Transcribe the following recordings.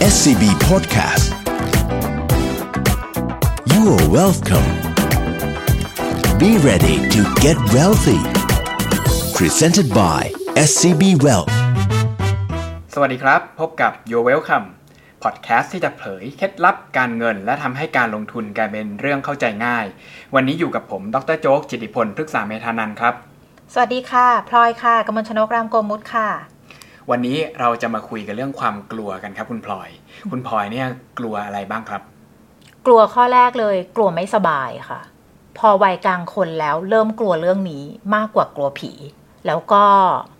SCB Podcast You are welcome Be ready to get wealthy Presented by SCB Wealth สวัสดีครับ พบกับ Your Welcome พอดแคสต์ที่จะเผยเคล็ดลับการเงิน และทำให้การลงทุนกลายเป็นเรื่องเข้าใจง่าย วันนี้อยู่กับผม ดรโจ๊ก จิตติพลพฤกษาเมธานันท์ครับ สวัสดีค่ะ พลอยค่ะ กมลชนกรามโกมุตค่ะ วันนี้เราจะมาคุยกันเรื่องความกลัวกันครับ คุณพลอย คุณพลอยเนี่ยกลัวอะไรบ้างครับ กลัวข้อแรกเลย กลัวไม่สบายค่ะ พอวัยกลางคนแล้วเริ่มกลัวเรื่องนี้มากกว่ากลัวผี แล้วก็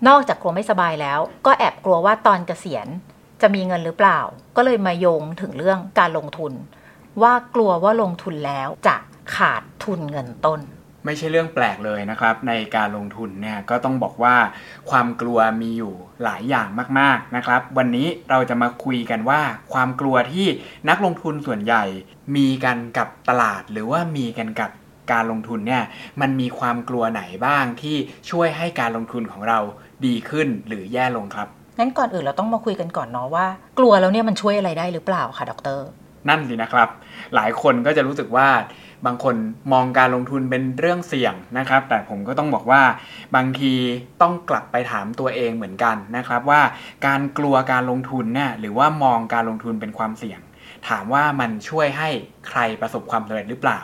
นอกจากกลัวไม่สบายแล้ว ก็แอบกลัวว่าตอนเกษียณจะมีเงินหรือเปล่า ก็เลยมาโยงถึงเรื่องการลงทุน ว่ากลัวว่าลงทุนแล้วจะขาดทุนเงินต้น ไม่ใช่เรื่องแปลกเลยนะครับ ในการลงทุนเนี่ยก็ต้องบอกว่าความกลัวมีอยู่หลายอย่างมากๆนะครับ วันนี้เราจะมาคุยกันว่า ความกลัวที่นักลงทุนส่วนใหญ่ มีกันกับตลาด หรือว่ามีกันกับการลงทุนเนี่ยมันมีความกลัวไหนบ้างที่ช่วยให้การลงทุนของเราดีขึ้นหรือแย่ลงครับงั้นก่อนอื่นเราต้องมาคุยกันก่อนเนาะว่า กลัวแล้วเนี่ยมันช่วยอะไรได้หรือเปล่าคะดร นั่นสินะครับ หลายคนก็จะรู้สึกว่าบางคนมองการลงทุนเป็นเรื่องเสี่ยงนะครับ แต่ผมก็ต้องบอกว่าบางทีต้องกลับไปถามตัวเองเหมือนกันนะครับ ว่าการกลัวการลงทุนเนี่ยหรือว่ามองการลงทุนเป็นความเสี่ยง ถามว่ามันช่วยให้ใครประสบความสำเร็จหรือเปล่า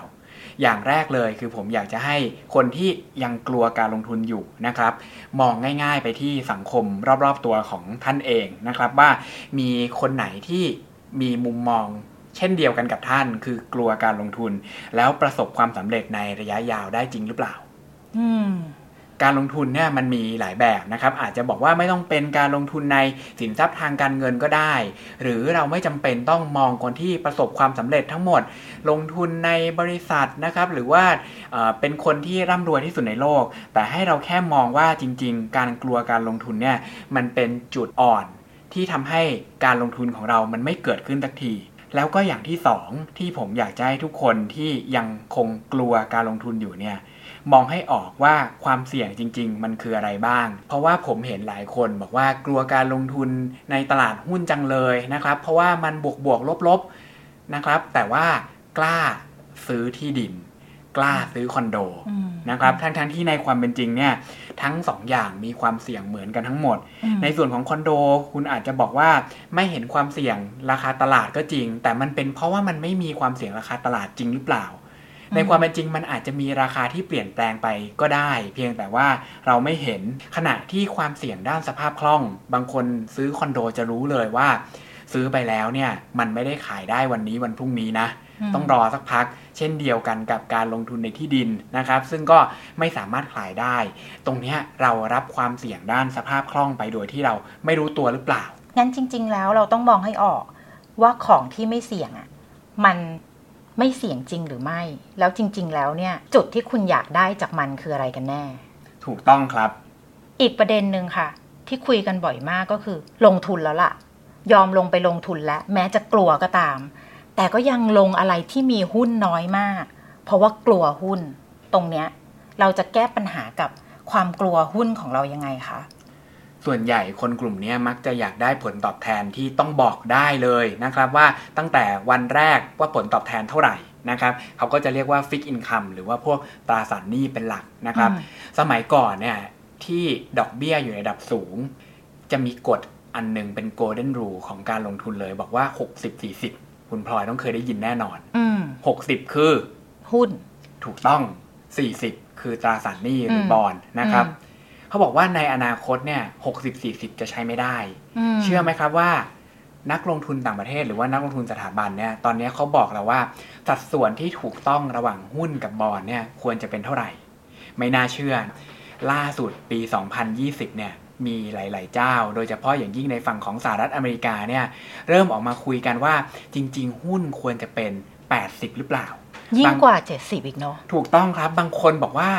อย่างแรกเลยคือผมอยากจะให้คนที่ยังกลัวการลงทุนอยู่นะครับ มองง่าย ๆ ไปที่สังคมรอบๆตัวของท่านเองนะครับ ว่ามีคนไหนที่มีมุมมอง เช่นเดียวกันกับท่านคือกลัวการลงทุน แล้วประสบความสำเร็จในระยะยาวได้จริงหรือเปล่า อืมการลงทุนเนี่ยมันมีหลายแบบนะครับ อาจจะบอกว่าไม่ต้องเป็นการลงทุนในสินทรัพย์ทางการเงินก็ได้ หรือเราไม่จำเป็นต้องมองคนที่ประสบความสำเร็จทั้งหมด ลงทุนในบริษัทนะครับ หรือว่าเอ่อเป็นคนที่ร่ำรวยที่สุดในโลก แต่ให้เราแค่มองว่าจริง ๆ การกลัวการลงทุนเนี่ยมันเป็นจุดอ่อนที่ทำให้การลงทุนของเรามันไม่เกิดขึ้นสักที แล้วก็อย่างที่สองที่ผมอยากจะให้ทุกคนที่ยังคงกลัวการลงทุนอยู่เนี่ยมองให้ออกว่าความเสี่ยงจริง ๆ มันคืออะไรบ้าง เพราะว่าผมเห็นหลายคนบอกว่ากลัวการลงทุนในตลาดหุ้นจังเลยนะครับ เพราะว่ามันบวกบวกลบลบๆนะครับ แต่ว่ากล้าซื้อที่ดิน กล้าซื้อคอนโด นะครับทั้งๆที่ในความเป็นจริงเนี่ยทั้งสองอย่างมีความเสี่ยงเหมือนกันทั้งหมดอืมในส่วนของคอนโด คุณอาจจะบอกว่าไม่เห็นความเสี่ยงราคาตลาดก็จริง แต่มันเป็นเพราะว่ามันไม่มีความเสี่ยงราคาตลาดจริงหรือเปล่า ในความเป็นจริงมันอาจจะมีราคาที่เปลี่ยนแปลงไปก็ได้ เพียงแต่ว่าเราไม่เห็นขณะที่ความเสี่ยงด้านสภาพคล่อง บางคนซื้อคอนโดจะรู้เลยว่า ซื้อไปแล้วเนี่ยมันไม่ได้ขายได้วันนี้วันพรุ่งนี้นะอืมต้องรอสักพัก เช่นเดียวกันกับการลงทุนในที่ดินนะครับ ซึ่งก็ไม่สามารถขายได้ ตรงเนี้ยเรารับความเสี่ยงด้านสภาพคล่องไปโดยที่เราไม่รู้ตัวหรือเปล่า งั้นจริง ๆ แล้วเราต้องมองให้ออกว่าของที่ไม่เสี่ยงอะมันไม่เสี่ยงจริงหรือไม่ แล้วจริง ๆ แล้วเนี่ยจุดที่คุณอยากได้จากมันคืออะไรกันแน่ ถูกต้องครับ อีกประเด็นหนึ่งค่ะ ที่คุยกันบ่อยมากก็คือ ลงทุนแล้วล่ะ ยอมลงไปลงทุนแล้ว แม้จะกลัวก็ตาม แต่ก็ยังลงอะไรที่มีหุ้นน้อยมาก เพราะว่ากลัวหุ้น ตรงเนี้ย เราจะแก้ปัญหากับความกลัวหุ้นของเรายังไงคะส่วนใหญ่คนกลุ่มเนี้ยมักจะอยากได้ผลตอบแทนที่ต้องบอกได้เลยนะครับว่าตั้งแต่วันแรกว่าผลตอบแทนเท่าไหร่นะครับเขาก็จะเรียกว่าฟิกอินคัมหรือว่าพวกตราสารหนี้เป็นหลักนะครับอืมสมัยก่อนเนี่ยที่ดอกเบี้ยอยู่ในระดับสูง จะมีกฎอันหนึงเป็นโกลเด้นรูของการลงทุนเลย บอกว่า 60-40 คุณพลอยต้องเคยได้ยินแน่นอนอืม60คือ หุ้น ถูกต้อง40คือตราสารหนี้หรืออมบอลนะครับอืมเขาบอกว่าในอนาคตเนี่ย60-40จะใช้ไม่ได้มเชื่อไหมครับว่า นักลงทุนต่างประเทศหรือว่านักลงทุนสถาบันเนี่ยตอนนี้เขาบอกแล้วว่า สัดส่วนที่ถูกต้องระหว่างหุ้นกับบอลเนี่ยควรจะเป็นเท่าไหร่ ไม่น่าเชื่อ ล่าสุดปี 2020 เนี่ย มีหลาย ๆ เจ้า โดยเฉพาะอย่างยิ่งในฝั่งของสหรัฐอเมริกาเนี่ยเริ่มออกมาคุยกันว่าจริง ๆ หุ้นควรจะเป็น 80 หรือเปล่า ยิ่งบางกว่า 70 อีกเนาะถูกต้องครับบางคนบอกว่า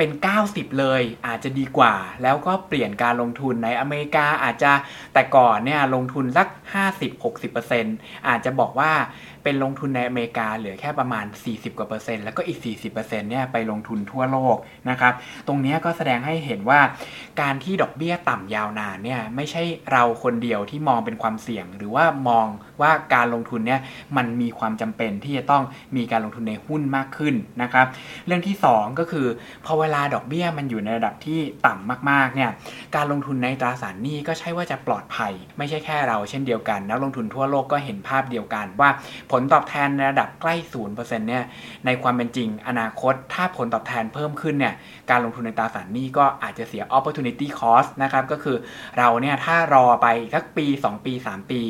เป็น 90 เลย อาจจะดีกว่า แล้วก็เปลี่ยนการลงทุนในอเมริกาอาจจะแต่ก่อนเนี่ยลงทุนสัก 50-60%อาจจะบอกว่าเป็นลงทุนในอเมริกาเหลือแค่ประมาณ 40กว่าเปอร์เซ็นต์แล้วก็อีก 40%เนี่ยไปลงทุนทั่วโลกนะครับ ตรงนี้ก็แสดงให้เห็นว่าการที่ดอกเบี้ยต่ำยาวนานเนี่ยไม่ใช่เราคนเดียวที่มองเป็นความเสี่ยง หรือว่ามองว่าการลงทุนเนี่ยมันมีความจำเป็นที่จะต้องมีการลงทุนในหุ้นมากขึ้นนะครับ เรื่องที่ 2 ก็คือพอเวลาดอกเบี้ยมันอยู่ในระดับที่ต่ำมากๆเนี่ยการลงทุนในตราสารหนี้ก็ใช่ว่าจะปลอดภัย ไม่ใช่แค่เราเช่นเดียวกันนักลงทุนทั่วโลกก็เห็นภาพเดียวกัน ว่าผลตอบแทนในระดับใกล้ศูนย์เปอร์เซ็นต์เนี่ยในความเป็นจริงอนาคต ถ้าผลตอบแทนเพิ่มขึ้นเนี่ยการลงทุนในตราสารหนี้ก็อาจจะเสีย opportunity cost นะครับก็คือเราเนี่ยถ้ารอไปสักปี 2 ปี 3 ปี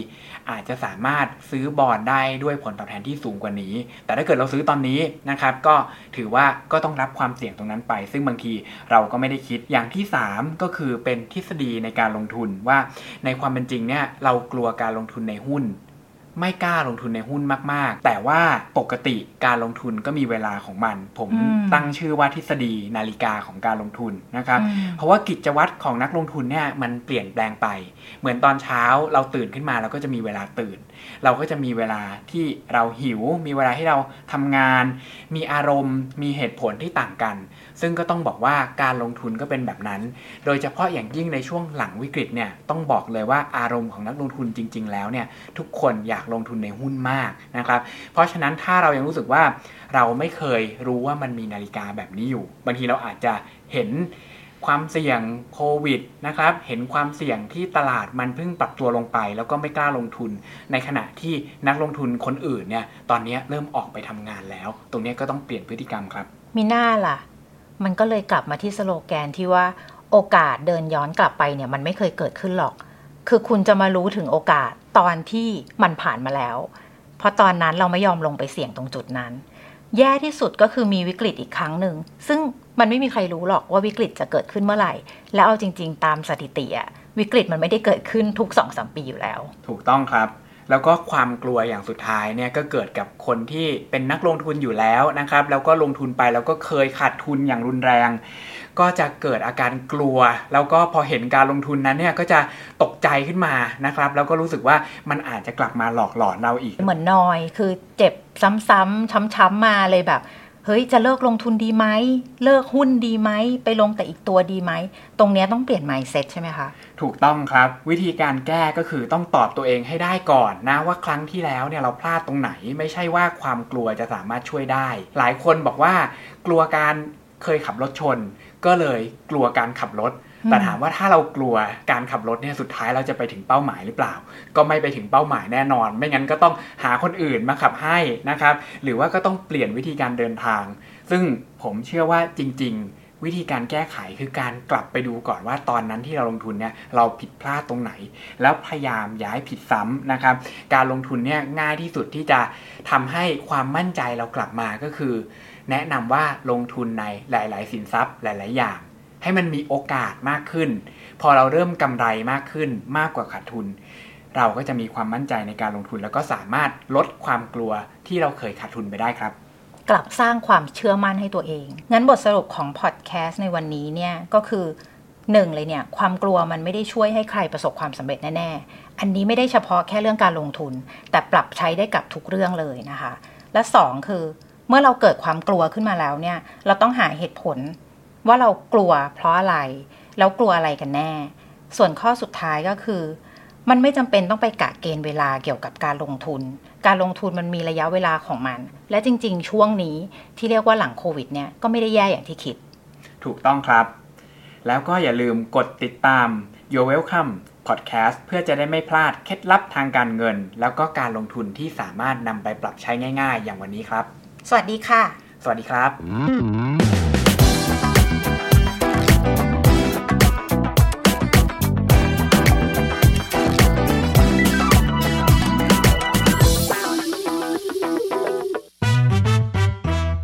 อาจจะสามารถซื้อบอลได้ด้วยผลตอบแทนที่สูงกว่านี้ แต่ถ้าเกิดเราซื้อตอนนี้นะครับก็ถือว่าก็ต้องรับความเสี่ยงตรงนั้นไปซึ่งบางทีเราก็ไม่ได้คิดอย่างที่ 3 ก็คือเป็นทฤษฎีในการลงทุนว่าในความเป็นจริงเนี่ยเรากลัวการลงทุนในหุ้นไม่กล้าลงทุนในหุ้นมาก ๆ แต่ว่าปกติการลงทุนก็มีเวลาของมัน ผมอืมตั้งชื่อว่าทฤษฎีนาฬิกาของการลงทุนนะครับอืมเพราะว่ากิจวัตรของนักลงทุนเนี่ยมันเปลี่ยนแปลงไป เหมือนตอนเช้าเราตื่นขึ้นมาเราก็จะมีเวลาตื่น เราก็จะมีเวลาที่เราหิว มีเวลาที่เราทำงาน มีอารมณ์ มีเหตุผลที่ต่างกัน ซึ่งก็ต้องบอกว่าการลงทุนก็เป็นแบบนั้น โดยเฉพาะอย่างยิ่งในช่วงหลังวิกฤตเนี่ยต้องบอกเลยว่าอารมณ์ของนักลงทุนจริง ๆ แล้วเนี่ยทุกคนอยากลงทุนในหุ้นมากนะครับเพราะฉะนั้นถ้าเรายังรู้สึกว่าเราไม่เคยรู้ว่ามันมีนาฬิกาแบบนี้อยู่ บางทีเราอาจจะเห็นความเสี่ยงโควิดนะครับ เห็นความเสี่ยงที่ตลาดมันเพิ่งปรับตัวลงไป แล้วก็ไม่กล้าลงทุน ในขณะที่นักลงทุนคนอื่นเนี่ย ตอนนี้เริ่มออกไปทำงานแล้ว ตรงนี้ก็ต้องเปลี่ยนพฤติกรรมครับ มีหน้าล่ะ มันก็เลยกลับมาที่สโลแกนที่ว่าโอกาสเดินย้อนกลับไปเนี่ยมันไม่เคยเกิดขึ้นหรอก คือคุณจะมารู้ถึงโอกาสตอนที่มันผ่านมาแล้ว เพราะตอนนั้นเราไม่ยอมลงไปเสี่ยงตรงจุดนั้น แย่ที่สุดก็คือมีวิกฤตอีกครั้งหนึ่ง ซึ่งมันไม่มีใครรู้หรอกว่าวิกฤตจะเกิดขึ้นเมื่อไหร่ แล้วเอาจริง ๆ ตามสถิติอะวิกฤตมันไม่ได้เกิดขึ้นทุกสองสามปีอยู่แล้ว ถูกต้องครับ แล้วก็ความกลัวอย่างสุดท้ายเนี่ยก็เกิดกับคนที่เป็นนักลงทุนอยู่แล้วนะครับ แล้วก็ลงทุนไปแล้วก็เคยขาดทุนอย่างรุนแรง ก็จะเกิดอาการกลัว แล้วก็พอเห็นการลงทุนนั้นเนี่ยก็จะตกใจขึ้นมานะครับ แล้วก็รู้สึกว่ามันอาจจะกลับมาหลอกหลอนเราอีก เหมือนนอยคือเจ็บซ้ำๆช้ำๆมาเลยแบบ เฮ้ยจะเลิกลงทุนดีไหมเลิกหุ้นดีไหมไปลงแต่อีกตัวดีไหมตรงเนี้ยต้องเปลี่ยน mindset ใช่ไหมคะ ถูกต้องครับ วิธีการแก้ก็คือต้องตอบตัวเองให้ได้ก่อนนะว่าครั้งที่แล้วเนี่ยเราพลาดตรงไหน ไม่ใช่ว่าความกลัวจะสามารถช่วยได้ หลายคนบอกว่ากลัวการเคยขับรถชน ก็เลยกลัวการขับรถ แต่ถามว่าถ้าเรากลัวการขับรถเนี่ยสุดท้ายเราจะไปถึงเป้าหมายหรือเปล่า ก็ไม่ไปถึงเป้าหมายแน่นอน ไม่งั้นก็ต้องหาคนอื่นมาขับให้นะครับ หรือว่าก็ต้องเปลี่ยนวิธีการเดินทาง ซึ่งผมเชื่อว่าจริง ๆ วิธีการแก้ไขคือการกลับไปดูก่อนว่าตอนนั้นที่เราลงทุนเนี่ยเราผิดพลาดตรงไหน แล้วพยายามย้ายผิดซ้ำนะครับ การลงทุนเนี่ยง่ายที่สุดที่จะทำให้ความมั่นใจเรากลับมาก็คือ แนะนำว่าลงทุนในหลาย ๆ สินทรัพย์หลาย ๆ อย่าง ให้มันมีโอกาสมากขึ้น พอเราเริ่มกำไรมากขึ้นมากกว่าขาดทุน เราก็จะมีความมั่นใจในการลงทุน แล้วก็สามารถลดความกลัวที่เราเคยขาดทุนไปได้ครับ กลับสร้างความเชื่อมั่นให้ตัวเอง งั้นบทสรุปของพอดแคสต์ในวันนี้เนี่ยก็คือหนึ่งเลยเนี่ยความกลัวมันไม่ได้ช่วยให้ใครประสบความสำเร็จแน่ๆ อันนี้ไม่ได้เฉพาะแค่เรื่องการลงทุน แต่ปรับใช้ได้กับทุกเรื่องเลยนะคะ และสองคือ เมื่อเราเกิดความกลัวขึ้นมาแล้วเนี่ยเราต้องหาเหตุผล ว่าเรากลัวเพราะอะไร แล้วกลัวอะไรกันแน่ ส่วนข้อสุดท้ายก็คือ มันไม่จำเป็นต้องไปกะเกณฑ์เวลาเกี่ยวกับการลงทุน การลงทุนมันมีระยะเวลาของมัน และจริง ๆ ช่วงนี้ที่เรียกว่าหลังโควิดเนี่ยก็ไม่ได้แย่อย่างที่คิด ถูกต้องครับ แล้วก็อย่าลืมกดติดตาม Your Welcome Podcast เพื่อจะได้ไม่พลาดเคล็ดลับทางการเงิน แล้วก็การลงทุนที่สามารถนำไปปรับใช้ง่าย ๆ อย่างวันนี้ครับ สวัสดีค่ะ สวัสดีครับ Mm.